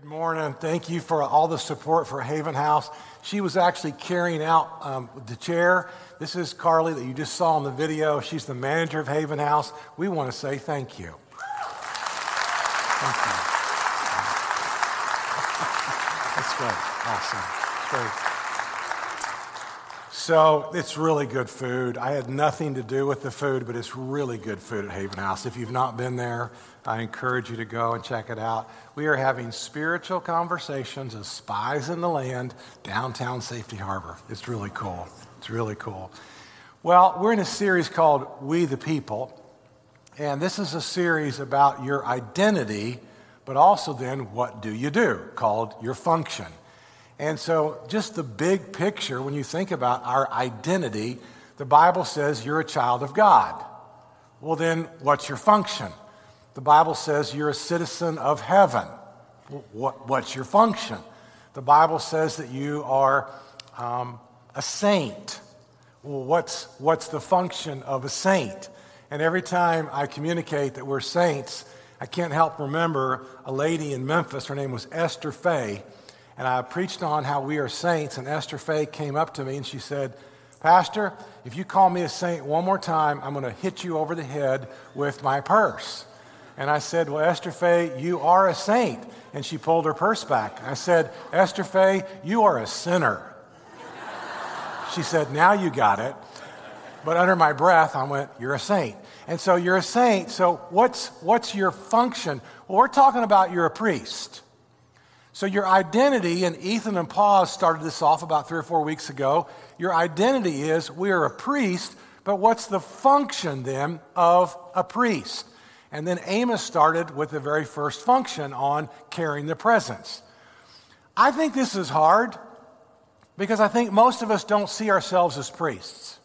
Good morning. Thank you for all the support for Haven House. She was actually carrying out um, the chair. This is Carly that you just saw in the video. She's the manager of Haven House. We want to say thank you. Thank you. That's great. Awesome. Great. So it's really good food. I had nothing to do with the food, but it's really good food at Haven House. If you've not been there, I encourage you to go and check it out. We are having spiritual conversations as spies in the land, downtown Safety Harbor. It's really cool. It's really cool. Well, we're in a series called We the People, and this is a series about your identity, but also then what do you do, called your function. And so, just the big picture, when you think about our identity, the Bible says you're a child of God. Well, then, what's your function? The Bible says you're a citizen of heaven. What, what's your function? The Bible says that you are um, a saint. Well, what's, what's the function of a saint? And every time I communicate that we're saints, I can't help remember a lady in Memphis. Her name was Esther Fay and I preached on how we are saints. And Esther Fay came up to me and she said, Pastor, if you call me a saint one more time, I'm going to hit you over the head with my purse. And I said, Well, Esther Fay, you are a saint. And she pulled her purse back. I said, Esther Fay, you are a sinner. she said, Now you got it. But under my breath, I went, You're a saint. And so you're a saint. So what's, what's your function? Well, we're talking about you're a priest. So, your identity, and Ethan and Paul started this off about three or four weeks ago. Your identity is we are a priest, but what's the function then of a priest? And then Amos started with the very first function on carrying the presence. I think this is hard because I think most of us don't see ourselves as priests.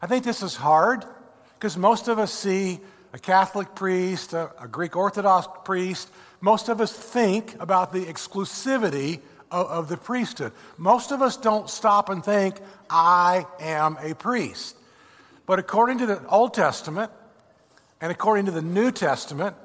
I think this is hard because most of us see a Catholic priest, a, a Greek Orthodox priest, most of us think about the exclusivity of, of the priesthood. Most of us don't stop and think, I am a priest. But according to the Old Testament and according to the New Testament,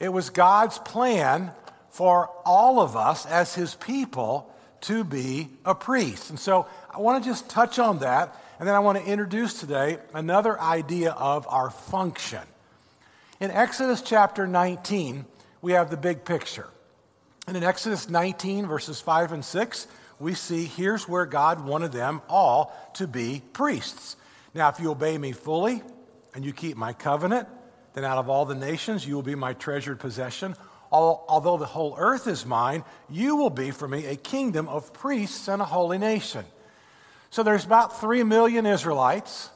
it was God's plan for all of us as his people to be a priest. And so I want to just touch on that, and then I want to introduce today another idea of our function. In Exodus chapter 19, we have the big picture. And in Exodus 19, verses 5 and 6, we see here's where God wanted them all to be priests. Now, if you obey me fully and you keep my covenant, then out of all the nations you will be my treasured possession. Although the whole earth is mine, you will be for me a kingdom of priests and a holy nation. So there's about 3 million Israelites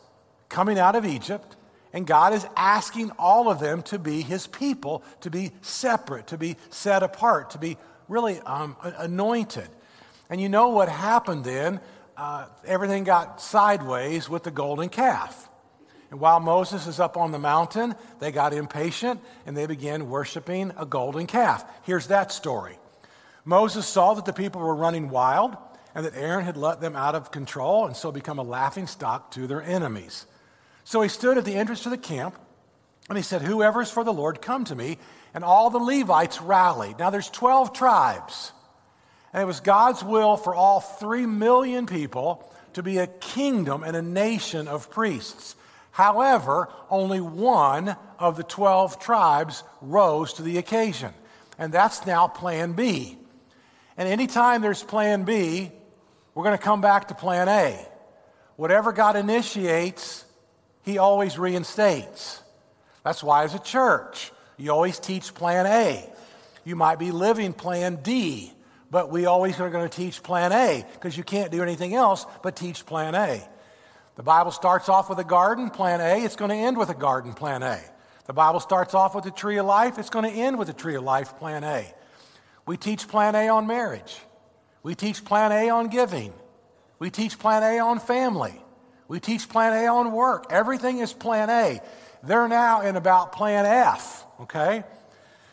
coming out of Egypt. And God is asking all of them to be his people, to be separate, to be set apart, to be really um, anointed. And you know what happened then? Uh, everything got sideways with the golden calf. And while Moses is up on the mountain, they got impatient and they began worshiping a golden calf. Here's that story Moses saw that the people were running wild and that Aaron had let them out of control and so become a laughing stock to their enemies. So he stood at the entrance to the camp and he said, Whoever is for the Lord, come to me. And all the Levites rallied. Now there's 12 tribes. And it was God's will for all 3 million people to be a kingdom and a nation of priests. However, only one of the 12 tribes rose to the occasion. And that's now plan B. And anytime there's plan B, we're going to come back to plan A. Whatever God initiates, he always reinstates. That's why, as a church, you always teach plan A. You might be living plan D, but we always are going to teach plan A because you can't do anything else but teach plan A. The Bible starts off with a garden, plan A, it's going to end with a garden, plan A. The Bible starts off with a tree of life, it's going to end with a tree of life, plan A. We teach plan A on marriage. We teach plan A on giving. We teach plan A on family. We teach plan A on work. Everything is plan A. They're now in about plan F, okay?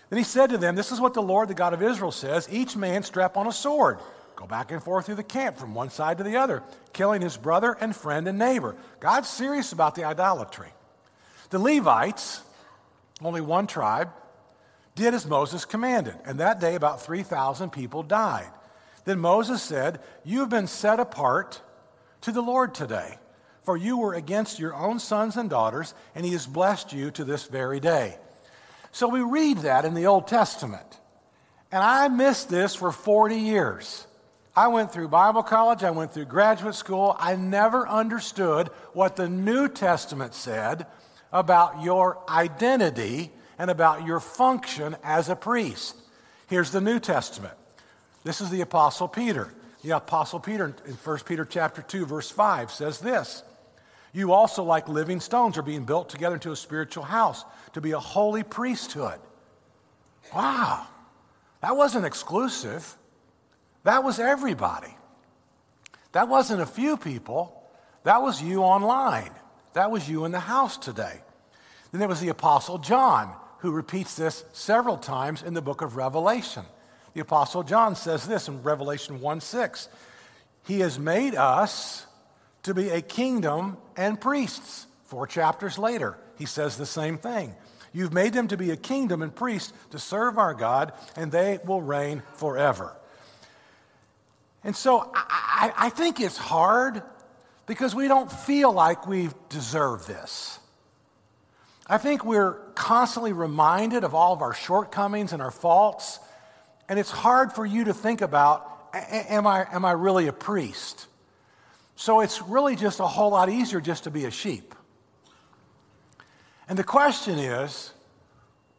Then he said to them, This is what the Lord, the God of Israel, says each man strap on a sword. Go back and forth through the camp from one side to the other, killing his brother and friend and neighbor. God's serious about the idolatry. The Levites, only one tribe, did as Moses commanded. And that day, about 3,000 people died. Then Moses said, You have been set apart to the Lord today, for you were against your own sons and daughters, and he has blessed you to this very day. So we read that in the Old Testament. And I missed this for 40 years. I went through Bible college, I went through graduate school. I never understood what the New Testament said about your identity and about your function as a priest. Here's the New Testament. This is the Apostle Peter. The Apostle Peter in 1 Peter chapter 2, verse 5 says this. You also, like living stones, are being built together into a spiritual house to be a holy priesthood. Wow, that wasn't exclusive. That was everybody. That wasn't a few people. That was you online. That was you in the house today. Then there was the Apostle John, who repeats this several times in the book of Revelation. The Apostle John says this in Revelation 1 6. He has made us to be a kingdom and priests. Four chapters later, he says the same thing. You've made them to be a kingdom and priests to serve our God, and they will reign forever. And so I, I, think it's hard because we don't feel like we deserve this. I think we're constantly reminded of all of our shortcomings and our faults, and it's hard for you to think about am I, am I really a priest? So it's really just a whole lot easier just to be a sheep. And the question is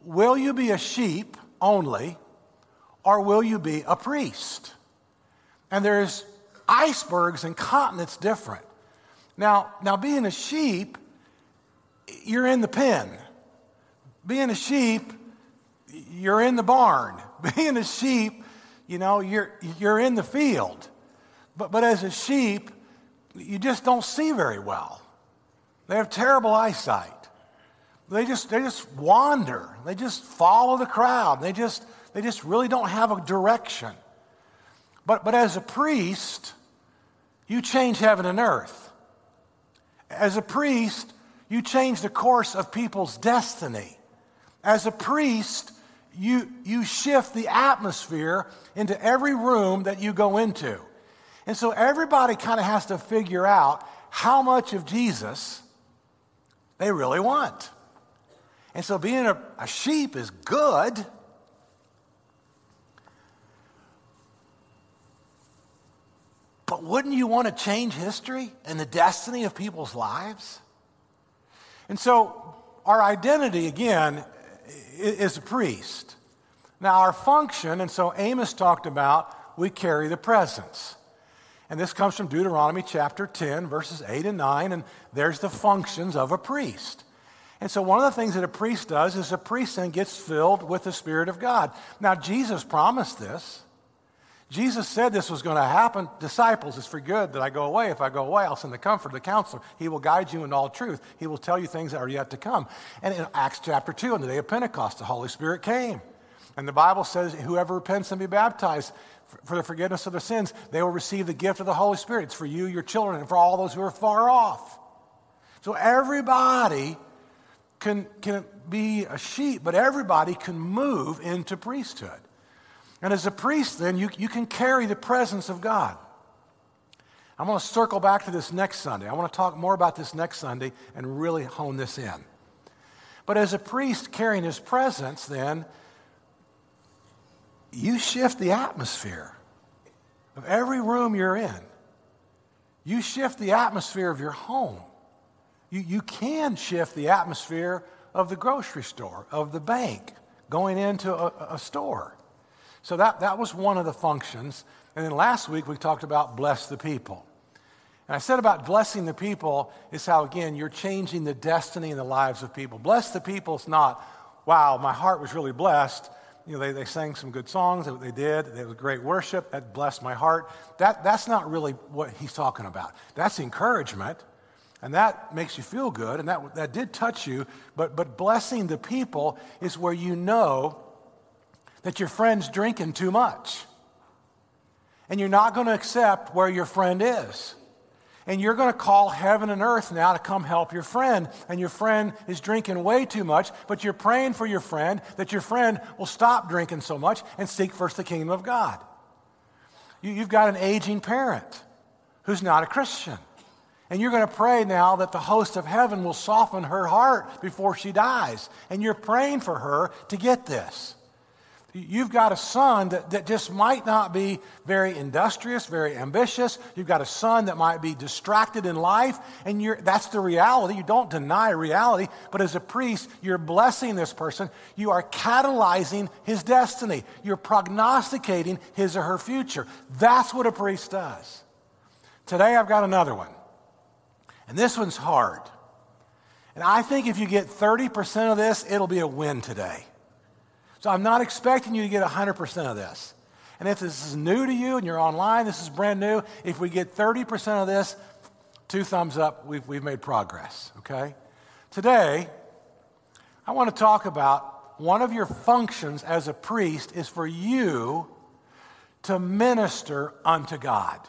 will you be a sheep only, or will you be a priest? And there's icebergs and continents different. Now, now being a sheep, you're in the pen. Being a sheep, you're in the barn. Being a sheep, you know, you're, you're in the field. But, but as a sheep, you just don't see very well. They have terrible eyesight. They just, they just wander. They just follow the crowd. They just, they just really don't have a direction. But, but as a priest, you change heaven and earth. As a priest, you change the course of people's destiny. As a priest, you, you shift the atmosphere into every room that you go into. And so everybody kind of has to figure out how much of Jesus they really want. And so being a, a sheep is good. But wouldn't you want to change history and the destiny of people's lives? And so our identity, again, is a priest. Now, our function, and so Amos talked about, we carry the presence. And this comes from Deuteronomy chapter 10, verses 8 and 9, and there's the functions of a priest. And so, one of the things that a priest does is a priest then gets filled with the Spirit of God. Now, Jesus promised this. Jesus said this was going to happen. Disciples, it's for good that I go away. If I go away, I'll send the comfort, the counselor. He will guide you in all truth. He will tell you things that are yet to come. And in Acts chapter 2, on the day of Pentecost, the Holy Spirit came. And the Bible says, whoever repents and be baptized for the forgiveness of their sins, they will receive the gift of the Holy Spirit. It's for you, your children, and for all those who are far off. So everybody can, can be a sheep, but everybody can move into priesthood. And as a priest, then, you, you can carry the presence of God. I'm going to circle back to this next Sunday. I want to talk more about this next Sunday and really hone this in. But as a priest carrying his presence, then, you shift the atmosphere of every room you're in. You shift the atmosphere of your home. You, you can shift the atmosphere of the grocery store, of the bank, going into a, a store. So that, that was one of the functions. And then last week we talked about bless the people. And I said about blessing the people is how, again, you're changing the destiny and the lives of people. Bless the people is not, wow, my heart was really blessed. You know, they, they sang some good songs, they did. It was great worship, that blessed my heart. That, that's not really what he's talking about. That's encouragement, and that makes you feel good, and that, that did touch you. But, but blessing the people is where you know that your friend's drinking too much. And you're not going to accept where your friend is. and you're going to call heaven and earth now to come help your friend. And your friend is drinking way too much, but you're praying for your friend that your friend will stop drinking so much and seek first the kingdom of God. You've got an aging parent who's not a Christian. And you're going to pray now that the host of heaven will soften her heart before she dies. And you're praying for her to get this. You've got a son that, that just might not be very industrious, very ambitious. You've got a son that might be distracted in life, and you're, that's the reality. You don't deny reality, but as a priest, you're blessing this person. You are catalyzing his destiny. You're prognosticating his or her future. That's what a priest does. Today, I've got another one, and this one's hard. And I think if you get 30% of this, it'll be a win today. So I'm not expecting you to get 100% of this. And if this is new to you and you're online, this is brand new. If we get 30% of this, two thumbs up, we've, we've made progress, okay? Today, I want to talk about one of your functions as a priest is for you to minister unto God.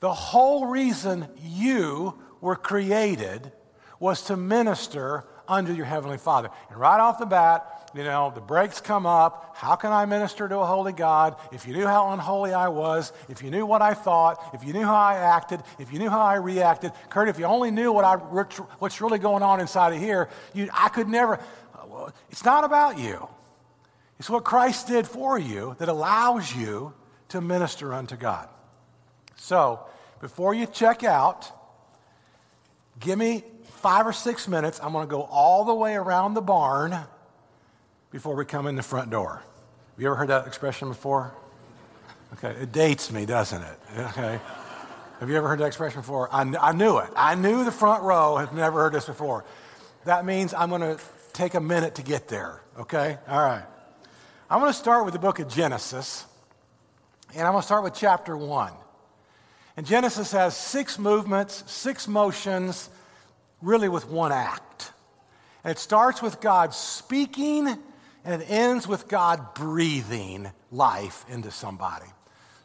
The whole reason you were created was to minister unto your Heavenly Father. And right off the bat, you know, the brakes come up. How can I minister to a holy God? If you knew how unholy I was, if you knew what I thought, if you knew how I acted, if you knew how I reacted, Kurt, if you only knew what I, what's really going on inside of here, you, I could never. It's not about you. It's what Christ did for you that allows you to minister unto God. So, before you check out, give me five or six minutes. I'm going to go all the way around the barn before we come in the front door. Have you ever heard that expression before? Okay, it dates me, doesn't it? Okay. Have you ever heard that expression before? I, I knew it. I knew the front row had never heard this before. That means I'm going to take a minute to get there, okay? All right. I'm going to start with the book of Genesis, and I'm going to start with chapter 1. And Genesis has six movements, six motions, really with one act. And it starts with God speaking and it ends with God breathing life into somebody.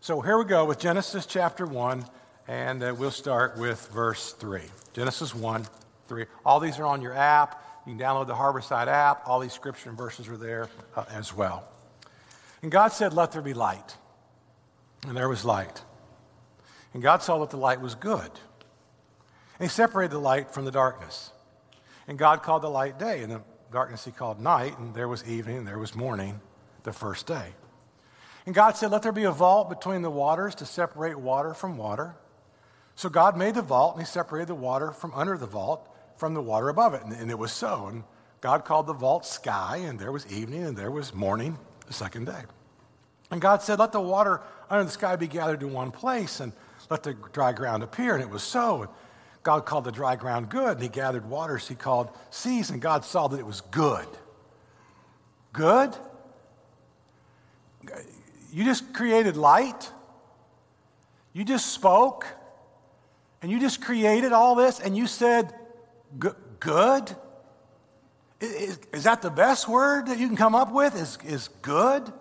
So here we go with Genesis chapter 1, and uh, we'll start with verse 3. Genesis 1, 3. All these are on your app. You can download the Harborside app. All these scripture and verses are there uh, as well. And God said, Let there be light. And there was light. And God saw that the light was good. And He separated the light from the darkness. And God called the light day, and the darkness he called night, and there was evening, and there was morning the first day. And God said, Let there be a vault between the waters to separate water from water. So God made the vault, and he separated the water from under the vault from the water above it. And, and it was so. And God called the vault sky, and there was evening, and there was morning the second day. And God said, Let the water under the sky be gathered to one place, and let the dry ground appear. And it was so. God called the dry ground good, and he gathered waters he called seas, and God saw that it was good. Good? You just created light. You just spoke. And you just created all this, and you said, good? Is, is, that the best word that you can come up with? Is, is good?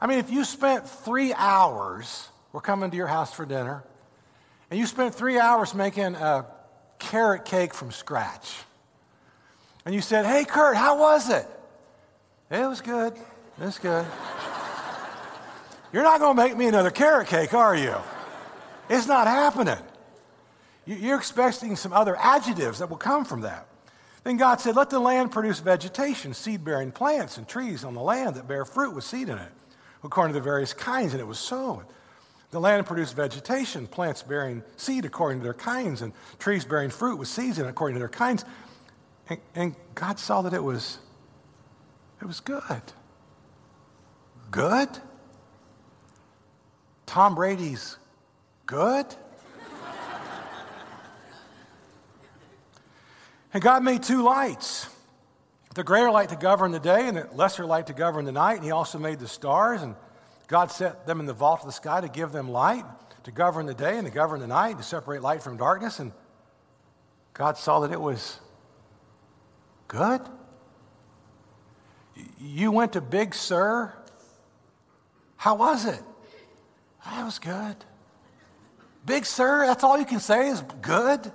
I mean, if you spent three hours, we're coming to your house for dinner, and you spent three hours making a carrot cake from scratch. And you said, Hey, Kurt, how was it? It was good. It was good. You're not going to make me another carrot cake, are you? It's not happening. You're expecting some other adjectives that will come from that. Then God said, Let the land produce vegetation, seed bearing plants and trees on the land that bear fruit with seed in it, according to the various kinds. And it was so. The land produced vegetation, plants bearing seed according to their kinds, and trees bearing fruit with seeds in according to their kinds. And, and God saw that it was, it was good. Good? Tom Brady's good? and God made two lights the greater light to govern the day and the lesser light to govern the night. And He also made the stars and God set them in the vault of the sky to give them light, to govern the day and to govern the night, to separate light from darkness. And God saw that it was good. You went to Big Sur. How was it? Ah, that was good. Big Sur, that's all you can say is good?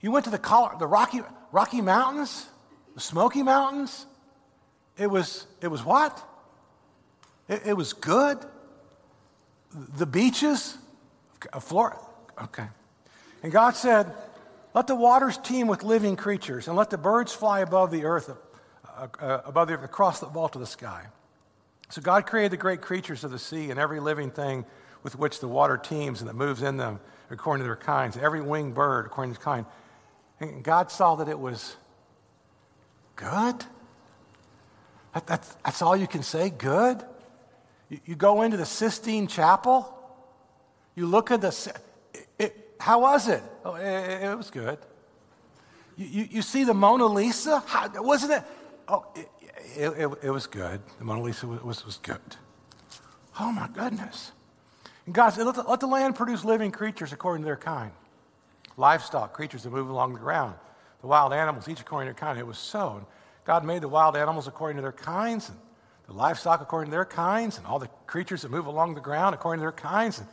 You went to the, the Rocky, Rocky Mountains, the Smoky Mountains. It was, it was what? It, it was good. The beaches, Florida. Okay. And God said, Let the waters teem with living creatures, and let the birds fly above the earth, uh, uh, above the earth, across the vault of the sky. So God created the great creatures of the sea and every living thing with which the water teems and that moves in them according to their kinds, every winged bird according to its kind. And God saw that it was good. That, that's, that's all you can say, good. You, go into the Sistine Chapel, you look at the, it, it, how was it? Oh, it, it was good. You, you, you, see the Mona Lisa? How, wasn't it? Oh, it, it, it, was good. The Mona Lisa was, was, was good. Oh my goodness. And God said, let the, let the land produce living creatures according to their kind livestock, creatures that move along the ground, the wild animals, each according to their kind. It was so. God made the wild animals according to their kinds, and the livestock according to their kinds, and all the creatures that move along the ground according to their kinds. And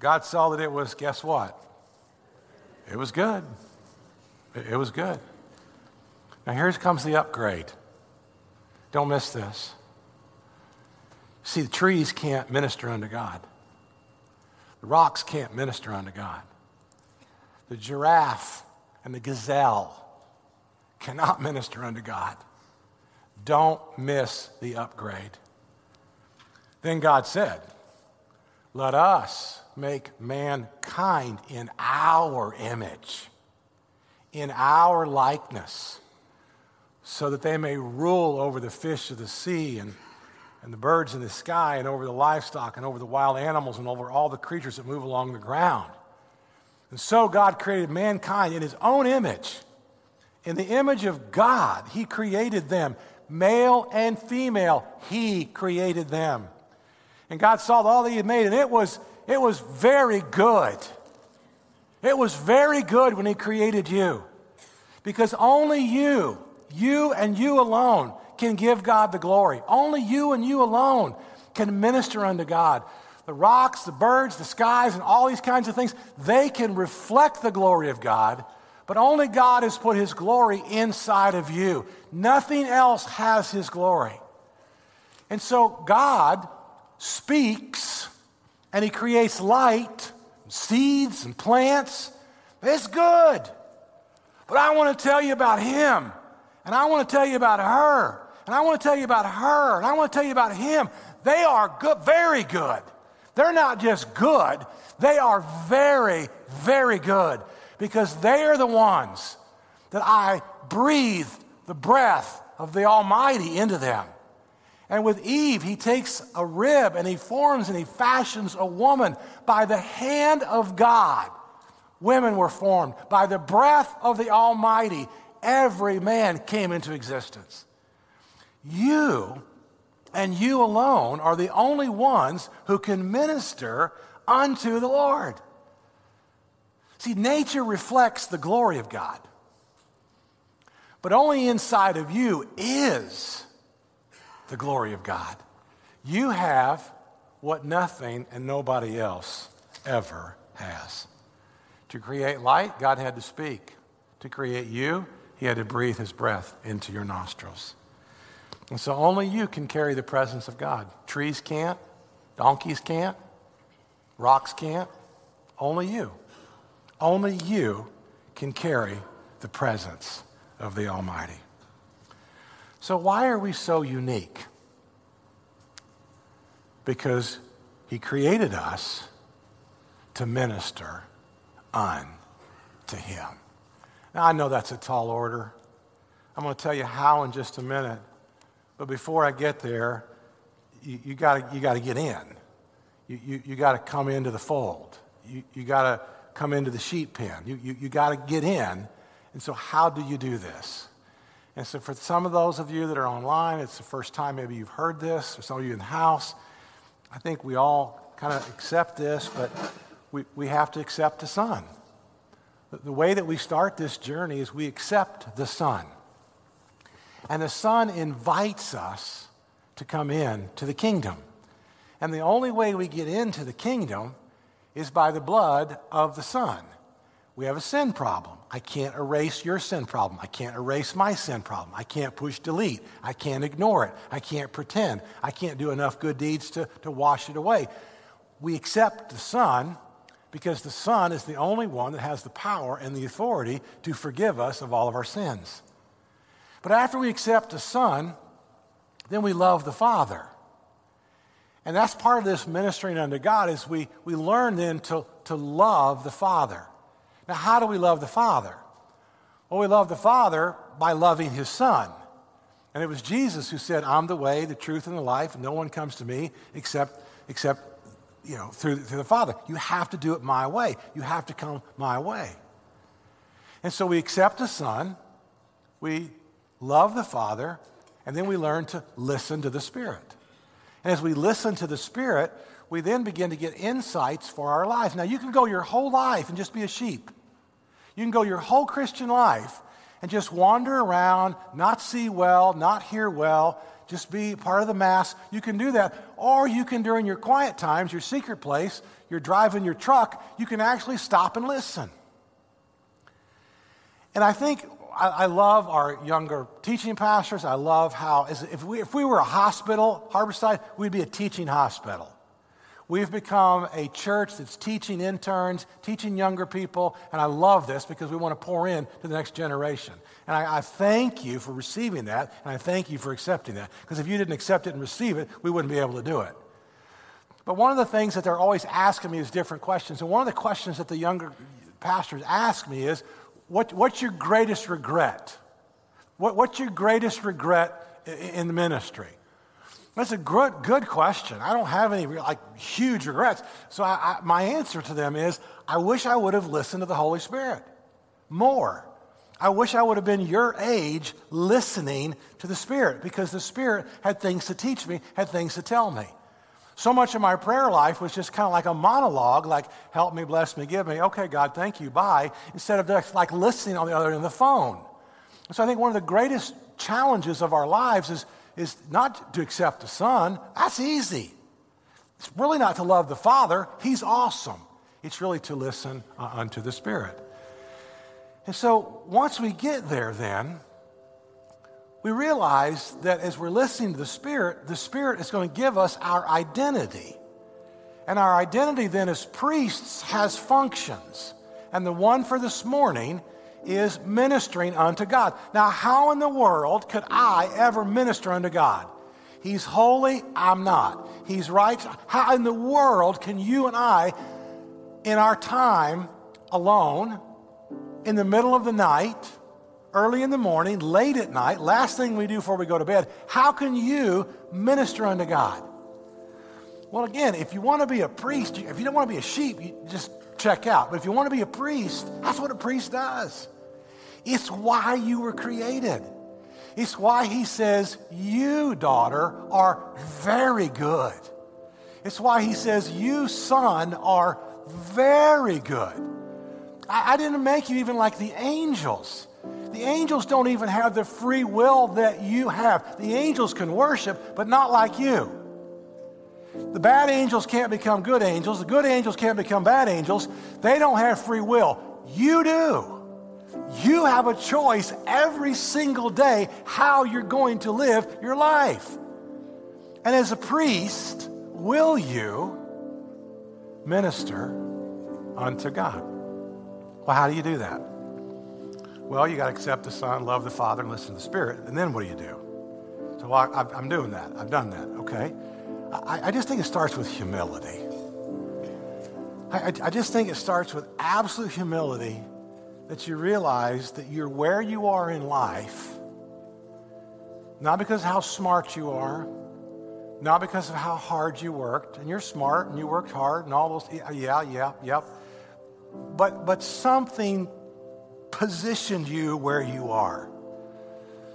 God saw that it was, guess what? It was good. It was good. Now, here comes the upgrade. Don't miss this. See, the trees can't minister unto God, the rocks can't minister unto God. The giraffe and the gazelle cannot minister unto God. Don't miss the upgrade. Then God said, Let us make mankind in our image, in our likeness, so that they may rule over the fish of the sea and, and the birds in the sky and over the livestock and over the wild animals and over all the creatures that move along the ground. And so God created mankind in his own image. In the image of God, he created them. Male and female, he created them. And God saw all that he had made, and it was, it was very good. It was very good when he created you. Because only you, you and you alone, can give God the glory. Only you and you alone can minister unto God the rocks, the birds, the skies, and all these kinds of things, they can reflect the glory of God, but only God has put His glory inside of you. Nothing else has His glory. And so God speaks and He creates light, seeds, and plants. It's good. But I want to tell you about Him, and I want to tell you about her, and I want to tell you about her, and I want to tell you about Him. They are good, very good. They're not just good, they are very, very good because they are the ones that I breathed the breath of the Almighty into them. And with Eve, he takes a rib and he forms and he fashions a woman by the hand of God. Women were formed by the breath of the Almighty. Every man came into existence. You and you alone are the only ones who can minister unto the Lord. See, nature reflects the glory of God, but only inside of you is the glory of God. You have what nothing and nobody else ever has. To create light, God had to speak. To create you, He had to breathe His breath into your nostrils. And so only you can carry the presence of God. Trees can't, donkeys can't, rocks can't. Only you. Only you can carry the presence of the Almighty. So, why are we so unique? Because He created us to minister unto Him. Now, I know that's a tall order. I'm going to tell you how in just a minute. But before I get there, you, you got you to get in. You, you, you got to come into the fold. You, you got to come into the sheep pen. You, you, you got to get in. And so, how do you do this? And so, for some of those of you that are online, it's the first time maybe you've heard this, or some of you in the house, I think we all kind of accept this, but we, we have to accept the Son. The, the way that we start this journey is we accept the Son. And the Son invites us to come in to the kingdom. And the only way we get into the kingdom is by the blood of the Son. We have a sin problem. I can't erase your sin problem. I can't erase my sin problem. I can't push delete. I can't ignore it. I can't pretend. I can't do enough good deeds to, to wash it away. We accept the Son because the Son is the only one that has the power and the authority to forgive us of all of our sins. But after we accept the Son, then we love the Father. And that's part of this ministering unto God is we, we learn then to, to love the Father. Now, how do we love the Father? Well, we love the Father by loving His Son. And it was Jesus who said, I'm the way, the truth, and the life, no one comes to me except, except you know, through, through the Father. You have to do it my way. You have to come my way. And so we accept the Son, we love the Father, and then we learn to listen to the Spirit. And as we listen to the Spirit, we then begin to get insights for our life. Now, you can go your whole life and just be a sheep. You can go your whole Christian life and just wander around, not see well, not hear well, just be part of the mass. You can do that. Or you can, during your quiet times, your secret place, you're driving your truck, you can actually stop and listen. And I think I, I love our younger teaching pastors. I love how, if we, if we were a hospital, Harborside, we'd be a teaching hospital. We've become a church that's teaching interns, teaching younger people, and I love this because we want to pour in to the next generation. And I, I thank you for receiving that, and I thank you for accepting that. Because if you didn't accept it and receive it, we wouldn't be able to do it. But one of the things that they're always asking me is different questions. And one of the questions that the younger pastors ask me is, what, what's your greatest regret? What, what's your greatest regret in the ministry? That's a good, good question. I don't have any like huge regrets. So I, I, my answer to them is, I wish I would have listened to the Holy Spirit more. I wish I would have been your age listening to the Spirit because the Spirit had things to teach me, had things to tell me. So much of my prayer life was just kind of like a monologue, like, help me, bless me, give me. Okay, God, thank you, bye. Instead of just like listening on the other end of the phone. And so I think one of the greatest challenges of our lives is is not to accept the Son. That's easy. It's really not to love the Father. He's awesome. It's really to listen uh, unto the Spirit. And so once we get there, then, we realize that as we're listening to the Spirit, the Spirit is going to give us our identity. And our identity then as priests has functions. And the one for this morning is ministering unto God. Now, how in the world could I ever minister unto God? He's holy, I'm not. He's right. How in the world can you and I, in our time alone, in the middle of the night, early in the morning, late at night, last thing we do before we go to bed, how can you minister unto God? Well, again, if you want to be a priest, if you don't want to be a sheep, you just check out. But if you want to be a priest, that's what a priest does. It's why you were created. It's why he says, You, daughter, are very good. It's why he says, You, son, are very good. I, I, didn't make you even like the angels. The angels don't even have the free will that you have. The angels can worship, but not like you. The bad angels can't become good angels. The good angels can't become bad angels. They don't have free will. You do. You have a choice every single day how you're going to live your life. And as a priest, will you minister unto God? Well, how do you do that? Well, you got to accept the Son, love the Father, and listen to the Spirit. And then what do you do? So I, am doing that. I've done that, okay? I, I, just think it starts with humility. I, I just think it starts with absolute humility that you realize that you're where you are in life, not because of how smart you are, not because of how hard you worked, and you're smart and you worked hard and all those, yeah, yeah, yep. But, but something positioned you where you are.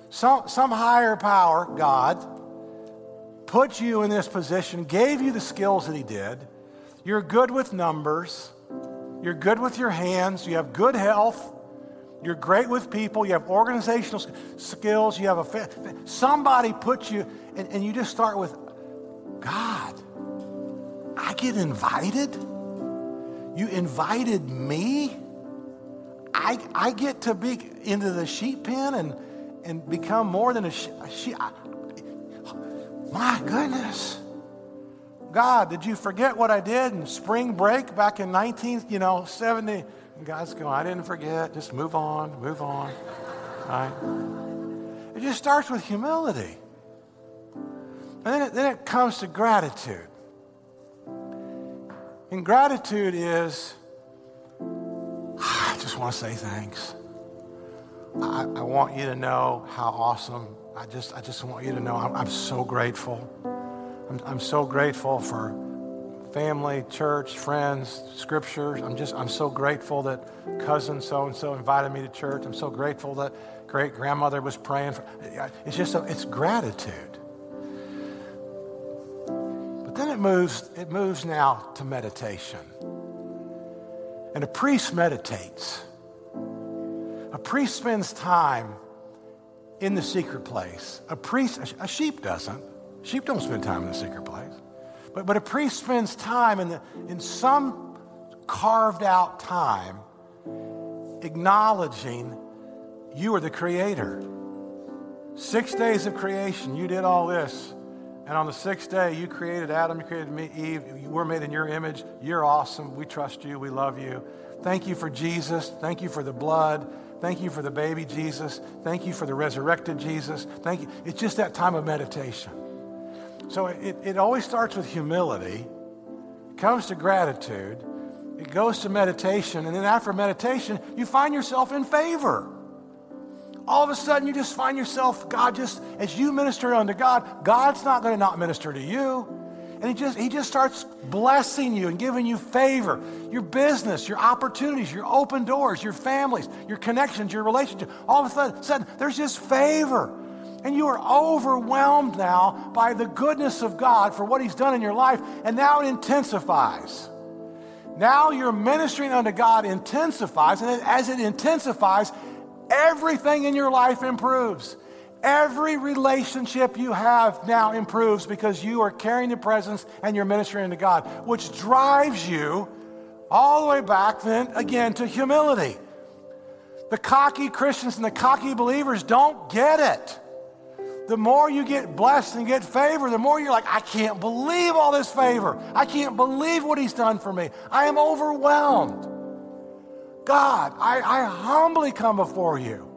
Some, some higher power, God, put you in this position, gave you the skills that He did. You're good with numbers. You're good with your hands. You have good health. You're great with people. You have organizational skills. You have a somebody put you, and, and you just start with God. I get invited. You invited me? I, I get to be into the sheep pen and, and become more than a, sheep. My goodness. God, did you forget what I did in spring break back in 19, you know, 70? And God's going, I didn't forget. Just move on, move on. Right? It just starts with humility. And then it, then it comes to gratitude. And gratitude is, just want to say thanks. I, I, want you to know how awesome. I just, I just want you to know I'm, I'm so grateful. I'm, I'm so grateful for family, church, friends, scriptures. I'm just, I'm so grateful that cousin so and so invited me to church. I'm so grateful that great grandmother was praying for. It's just, a, it's gratitude. But then it moves, it moves now to meditation. And a priest meditates. A priest spends time in the secret place. A priest, a sheep doesn't. Sheep don't spend time in the secret place. But, but a priest spends time in, the, in some carved out time acknowledging you are the creator. Six days of creation, you did all this. And on the sixth day, you created Adam, you created me, Eve. We're made in your image. You're awesome. We trust you. We love you. Thank you for Jesus. Thank you for the blood. Thank you for the baby Jesus. Thank you for the resurrected Jesus. Thank you. It's just that time of meditation. So it, it always starts with humility, comes to gratitude, it goes to meditation, and then after meditation, you find yourself in favor. All of a sudden, you just find yourself, God, just as you minister unto God, God's not going to not minister to you. And he just, he just starts blessing you and giving you favor. Your business, your opportunities, your open doors, your families, your connections, your relationships. All of a sudden, there's just favor. And you are overwhelmed now by the goodness of God for what He's done in your life, and now it intensifies. Now your ministering unto God intensifies, and as it intensifies, everything in your life improves. Every relationship you have now improves because you are carrying the presence and you're ministering to God, which drives you all the way back then again to humility. The cocky Christians and the cocky believers don't get it the more you get blessed and get favor, the more you're like, I can't believe all this favor. I can't believe what he's done for me. I am overwhelmed. God, I, I humbly come before you.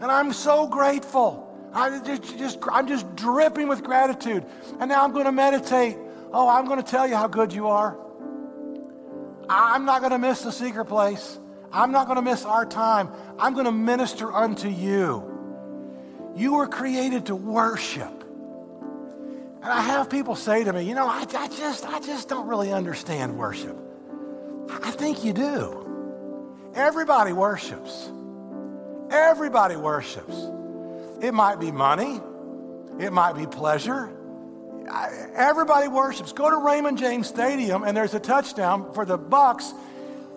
And I'm so grateful. I just, just, I'm just dripping with gratitude. And now I'm going to meditate. Oh, I'm going to tell you how good you are. I'm not going to miss the secret place. I'm not going to miss our time. I'm going to minister unto you. You were created to worship. And I have people say to me, you know, I, I, just, I just don't really understand worship. I think you do. Everybody worships. Everybody worships. It might be money. It might be pleasure. Everybody worships. Go to Raymond James Stadium and there's a touchdown for the Bucks,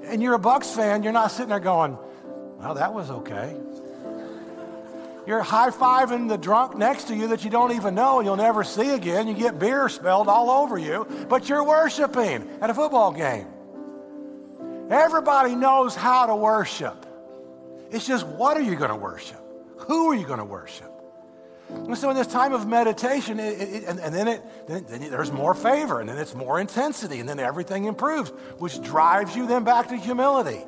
and you're a Bucks fan. You're not sitting there going, "Well, that was okay." You're high fiving the drunk next to you that you don't even know and you'll never see again. You get beer spilled all over you, but you're worshiping at a football game. Everybody knows how to worship. It's just what are you going to worship? Who are you going to worship? And so in this time of meditation, it, it, and, and, then, it, then, then there's more favor, and then it's more intensity, and then everything improves, which drives you then back to humility.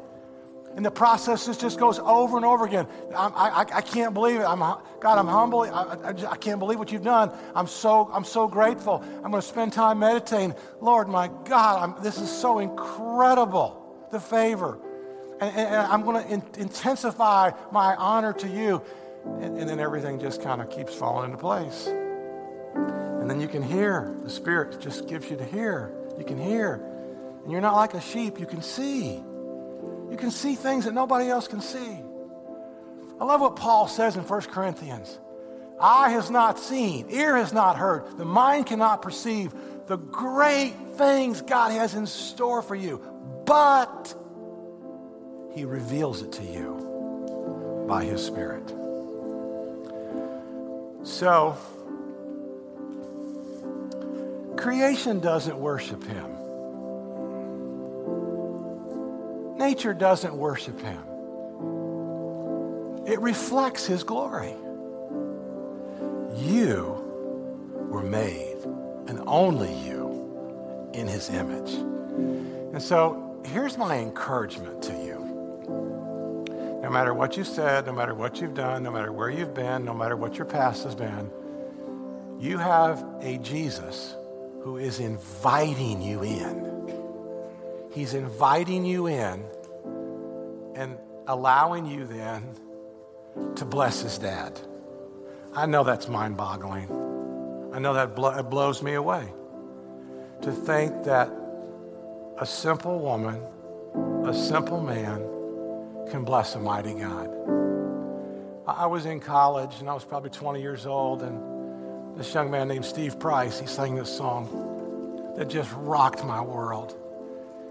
And the process just goes over and over again. I, I, I can't believe it. I'm, God, I'm humble. I, I, just, I, can't believe what you've done. I'm so, I'm so grateful. I'm going to spend time meditating. Lord, my God, I'm, this is so incredible, the favor. And, and, and I'm going to in, intensify my honor to you. And, and then everything just kind of keeps falling into place. And then you can hear. The Spirit just gives you to hear. You can hear. And you're not like a sheep, you can see. You can see things that nobody else can see. I love what Paul says in 1 Corinthians. Eye has not seen, ear has not heard, the mind cannot perceive the great things God has in store for you, but He reveals it to you by His Spirit. So, creation doesn't worship Him. Nature doesn't worship him, it reflects his glory. You were made, and only you, in his image. And so here's my encouragement to you. No matter what you said, no matter what you've done, no matter where you've been, no matter what your past has been, you have a Jesus who is inviting you in. He's inviting you in and allowing you then to bless his dad. I know that's mind boggling. I know that it blows me away to think that a simple woman, a simple man, can bless a mighty God. I was in college and I was probably 20 years old, and this young man named Steve Price, he sang this song that just rocked my world.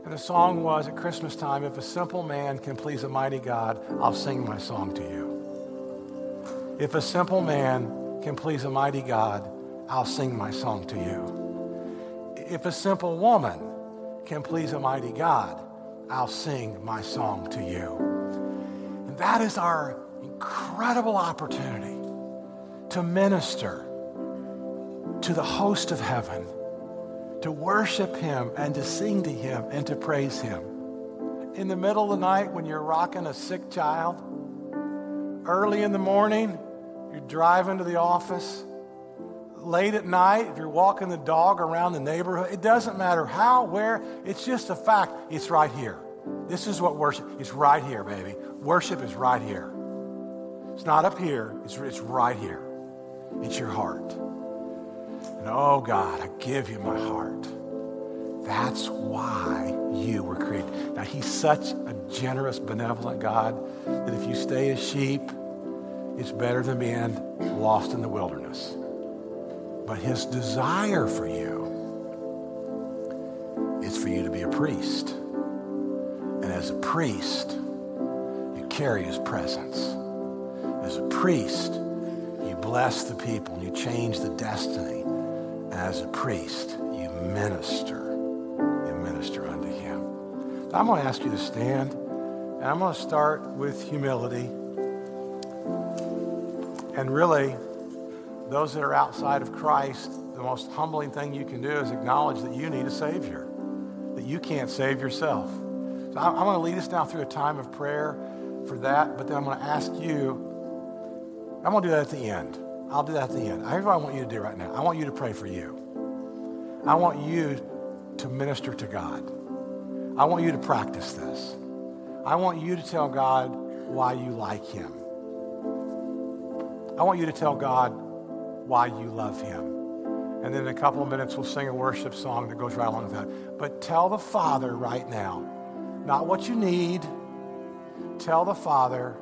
And the song was at Christmas time If a simple man can please a mighty God, I'll sing my song to you. If a simple man can please a mighty God, I'll sing my song to you. If a simple woman can please a mighty God, I'll sing my song to you. And that is our incredible opportunity to minister to the host of heaven, to worship him and to sing to him and to praise him. In the middle of the night when you're rocking a sick child, early in the morning you're driving to the office, late at night, if you're walking the dog around the neighborhood, it doesn't matter how, where, it's just a fact. It's right here. This is what worship is right here, baby. Worship is right here. It's not up here, it's, it's right here. It's your heart. And oh God, I give you my heart. That's why you were created. Now, He's such a generous, benevolent God that if you stay as sheep, it's better than being lost in the wilderness. But his desire for you is for you to be a priest. And as a priest, you carry his presence. As a priest, you bless the people and you change the destiny. As a priest, you minister. You minister unto him. I'm going to ask you to stand, and I'm going to start with humility. And really, those that are outside of Christ, the most humbling thing you can do is acknowledge that you need a Savior, that you can't save yourself. So I'm, going to lead us now through a time of prayer for that, but then I'm going to ask you, I'm going to do that at the end. I'll do that at the end. Here's what I want you to do right now I want you to pray for you. I want you to minister to God. I want you to practice this. I want you to tell God why you like Him. I want you to tell God why you love Him. And then in a couple of minutes, we'll sing a worship song that goes right along with that. But tell the Father right now, not what you need, tell the Father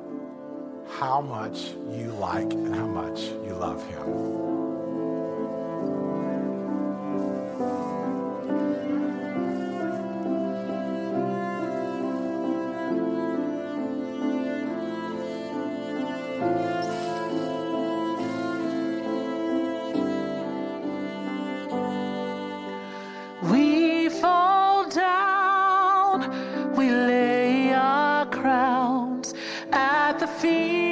how much you like and how much you love Him. we lay our crowns at the feet.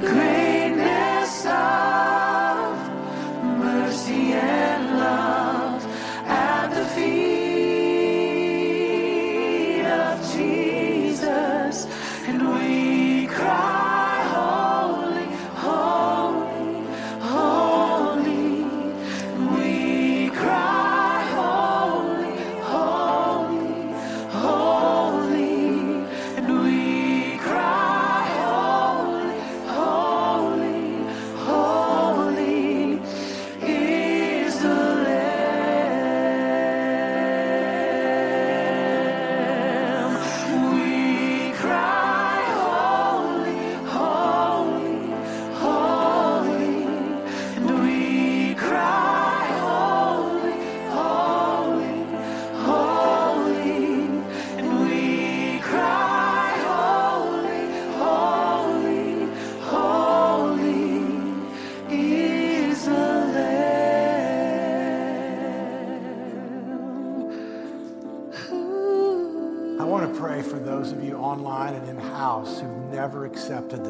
Greatness of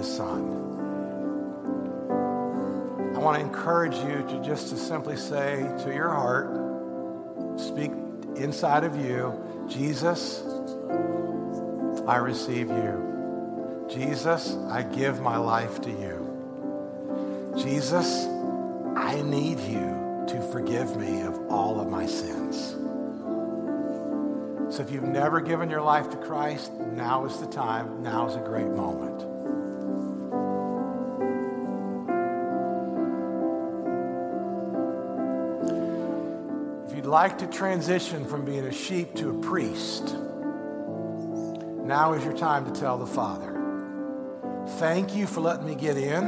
the Son. I want to encourage you to just to simply say to your heart, speak inside of you, Jesus, I receive you. Jesus, I give my life to you. Jesus, I need you to forgive me of all of my sins. So if you've never given your life to Christ, now is the time. Now is a great moment. Like to transition from being a sheep to a priest, now is your time to tell the Father, Thank you for letting me get in,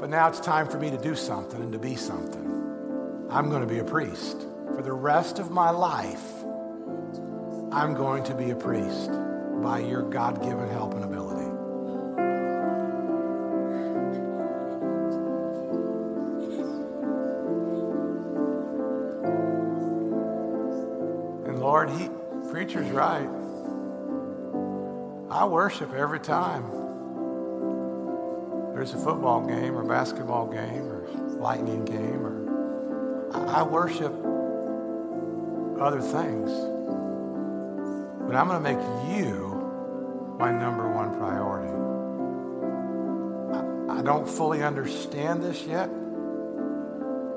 but now it's time for me to do something and to be something. I'm going to be a priest. For the rest of my life, I'm going to be a priest by your God given help and ability. Preacher's right. I worship every time. There's a football game or basketball game or lightning game or I worship other things. But I'm going to make you my number one priority. I, I don't fully understand this yet,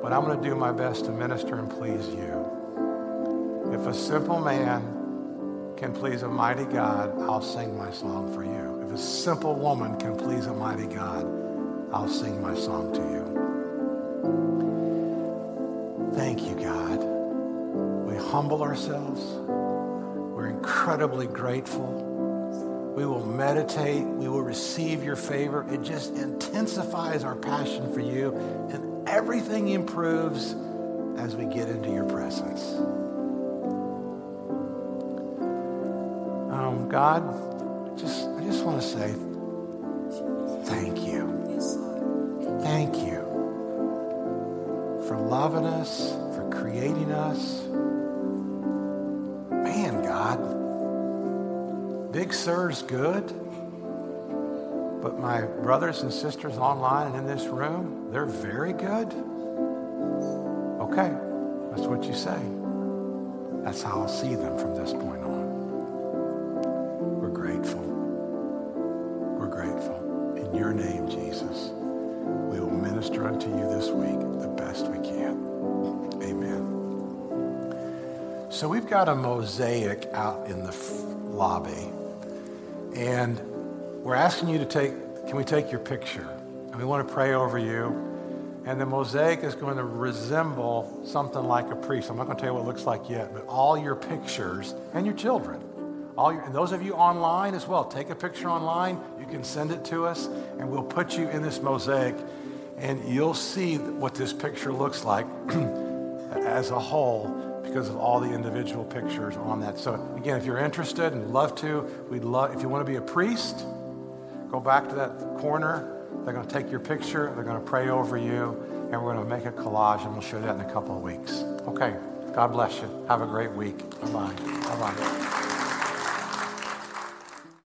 but I'm going to do my best to minister and please you. If a simple man can please a mighty God, I'll sing my song for you. If a simple woman can please a mighty God, I'll sing my song to you. Thank you, God. We humble ourselves. We're incredibly grateful. We will meditate. We will receive your favor. It just intensifies our passion for you, and everything improves as we get into your presence. God, just I just want to say thank you. Thank you for loving us, for creating us. Man, God, Big Sur's good, but my brothers and sisters online and in this room, they're very good. Okay, that's what you say. That's how I'll see them from this point on. Got a mosaic out in the lobby, and we're asking you to take, can we take your picture? And we want to pray over you. And the mosaic is going to resemble something like a priest. I'm not going to tell you what it looks like yet, but all your pictures and your children. All your, and those of you online as well, take a picture online. You can send it to us, and we'll put you in this mosaic, and you'll see what this picture looks like as a whole because of all the individual pictures on that. So again, if you're interested and love to, we'd love if you want to be a priest, go back to that corner. They're going to take your picture. They're going to pray over you, and we're going to make a collage, and we'll show that in a couple of weeks. Okay. God bless you. Have a great week. Bye bye. Bye bye.